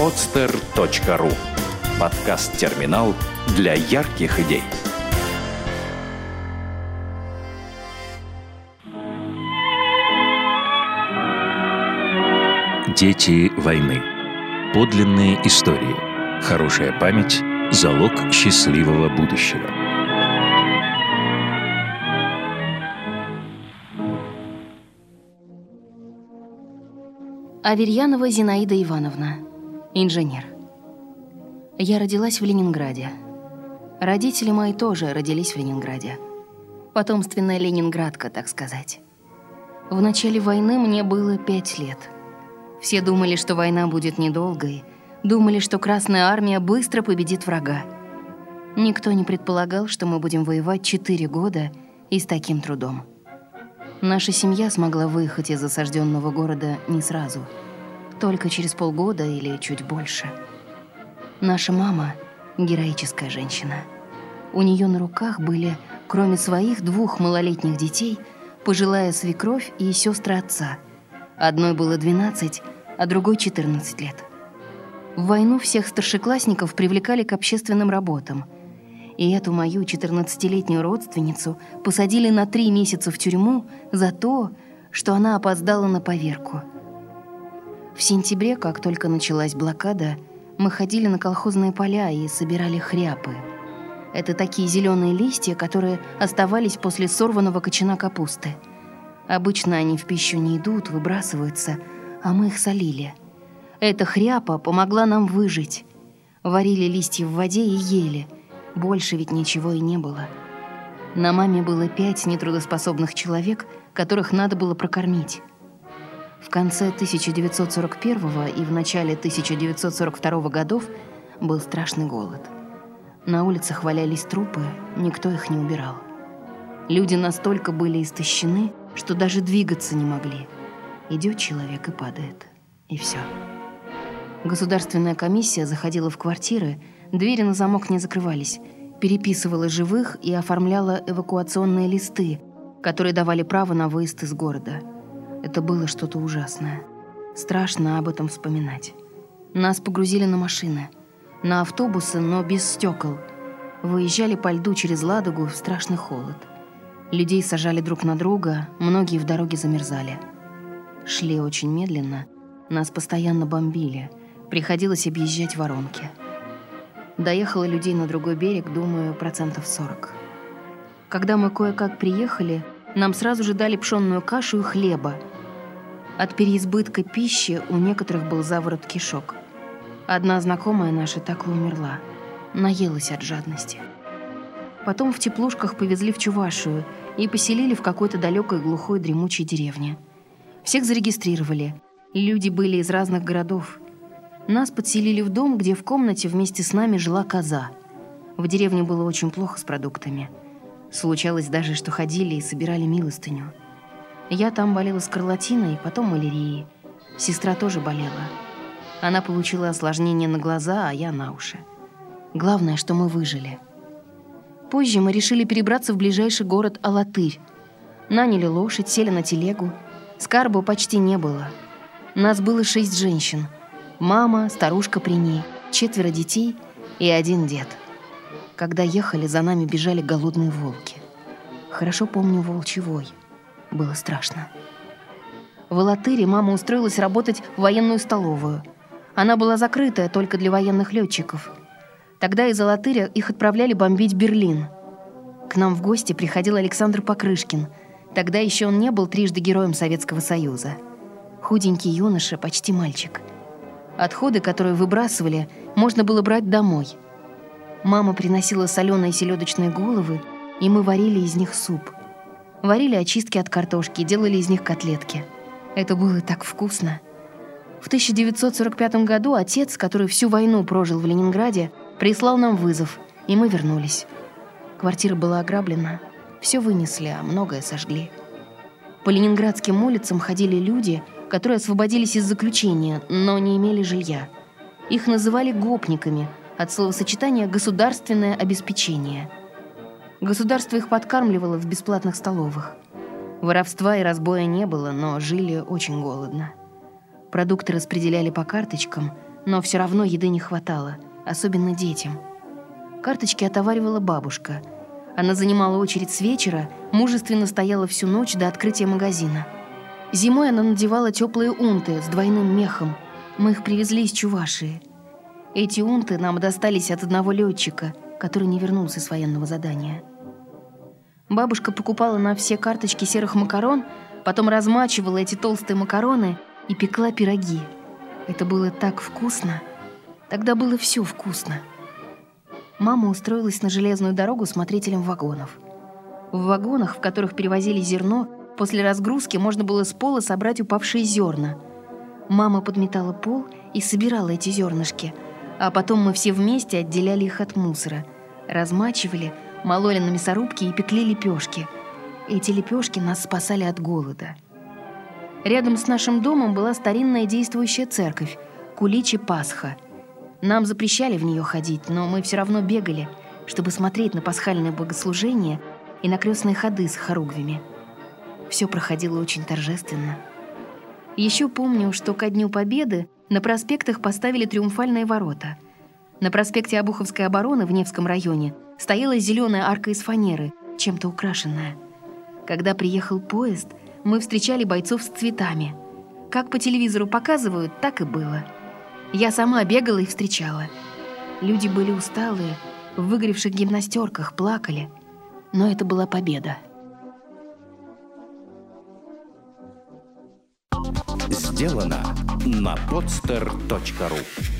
podster.ru Подкаст-терминал для ярких идей. Дети войны. Подлинные истории. Хорошая память – залог счастливого будущего. Аверьянова Зинаида Ивановна, инженер. Я родилась в Ленинграде. Родители мои тоже родились в Ленинграде. Потомственная ленинградка, так сказать. В начале войны мне было пять лет. Все думали, что война будет недолгой, думали, что Красная Армия быстро победит врага. Никто не предполагал, что мы будем воевать четыре года и с таким трудом. Наша семья смогла выехать из осажденного города не сразу, только через полгода или чуть больше – Наша мама — героическая женщина. У нее на руках были, кроме своих двух малолетних детей, пожилая свекровь и сестры отца. Одной было 12, а другой 14 лет. В войну всех старшеклассников привлекали к общественным работам. И эту мою 14-летнюю родственницу посадили на три месяца в тюрьму за то, что она опоздала на поверку. В сентябре, как только началась блокада, мы ходили на колхозные поля и собирали хряпы. Это такие зеленые листья, которые оставались после сорванного кочана капусты. Обычно они в пищу не идут, выбрасываются, а мы их солили. Эта хряпа помогла нам выжить. Варили листья в воде и ели. Больше ведь ничего и не было. На маме было пять нетрудоспособных человек, которых надо было прокормить. В конце 1941 и в начале 1942 годов был страшный голод. На улицах валялись трупы, никто их не убирал. Люди настолько были истощены, что даже двигаться не могли. Идет человек и падает. И все. Государственная комиссия заходила в квартиры, двери на замок не закрывались, переписывала живых и оформляла эвакуационные листы, которые давали право на выезд из города – это было что-то ужасное. Страшно об этом вспоминать. Нас погрузили на машины. На автобусы, но без стекол. Выезжали по льду через Ладогу в страшный холод. Людей сажали друг на друга, многие в дороге замерзали. Шли очень медленно, нас постоянно бомбили. Приходилось объезжать воронки. Доехало людей на другой берег, думаю, процентов 40. Когда мы кое-как приехали, нам сразу же дали пшенную кашу и хлеба – от переизбытка пищи у некоторых был заворот кишок. Одна знакомая наша так и умерла. Наелась от жадности. Потом в теплушках повезли в Чувашию и поселили в какой-то далекой глухой дремучей деревне. Всех зарегистрировали. Люди были из разных городов. Нас подселили в дом, где в комнате вместе с нами жила коза. В деревне было очень плохо с продуктами. Случалось даже, что ходили и собирали милостыню. Я там болела скарлатиной, потом малярией. Сестра тоже болела. Она получила осложнение на глаза, а я на уши. Главное, что мы выжили. Позже мы решили перебраться в ближайший город Алатырь. Наняли лошадь, сели на телегу. Скарбу почти не было. Нас было шесть женщин. Мама, старушка при ней, четверо детей и один дед. Когда ехали, за нами бежали голодные волки. Хорошо помню волчевой — было страшно. В Алатыре мама устроилась работать в военную столовую. Она была закрытая только для военных летчиков. Тогда из Алатыря их отправляли бомбить Берлин. К нам в гости приходил Александр Покрышкин. Тогда еще он не был трижды героем Советского Союза. Худенький юноша, почти мальчик. Отходы, которые выбрасывали, можно было брать домой. Мама приносила соленые селедочные головы, и мы варили из них суп – Варили очистки от картошки, делали из них котлетки. Это было так вкусно. В 1945 году отец, который всю войну прожил в Ленинграде, прислал нам вызов, и мы вернулись. Квартира была ограблена. Все вынесли, а многое сожгли. По ленинградским улицам ходили люди, которые освободились из заключения, но не имели жилья. Их называли гопниками от словосочетания «государственное обеспечение». Государство их подкармливало в бесплатных столовых. Воровства и разбоя не было, но жили очень голодно. Продукты распределяли по карточкам, но все равно еды не хватало, особенно детям. Карточки отоваривала бабушка. Она занимала очередь с вечера, мужественно стояла всю ночь до открытия магазина. Зимой она надевала теплые унты с двойным мехом. Мы их привезли из Чувашии. Эти унты нам достались от одного летчика, который не вернулся с военного задания. Бабушка покупала на все карточки серых макарон, потом размачивала эти толстые макароны и пекла пироги. Это было так вкусно. Тогда было все вкусно. Мама устроилась на железную дорогу смотрителем вагонов. В вагонах, в которых перевозили зерно, после разгрузки можно было с пола собрать упавшие зерна. Мама подметала пол и собирала эти зернышки, а потом мы все вместе отделяли их от мусора, размачивали, мололи на мясорубке и пекли лепешки. Эти лепешки нас спасали от голода. Рядом с нашим домом была старинная действующая церковь Куличи Пасха. Нам запрещали в нее ходить, но мы все равно бегали, чтобы смотреть на пасхальное богослужение и на крестные ходы с хоругвями. Все проходило очень торжественно. Еще помню, что ко Дню Победы на проспектах поставили триумфальные ворота. На проспекте Обуховской обороны в Невском районе стояла зеленая арка из фанеры, чем-то украшенная. Когда приехал поезд, мы встречали бойцов с цветами. Как по телевизору показывают, так и было. Я сама бегала и встречала. Люди были усталые, в выгоревших гимнастерках, плакали. Но это была победа. Сделано на podster.ru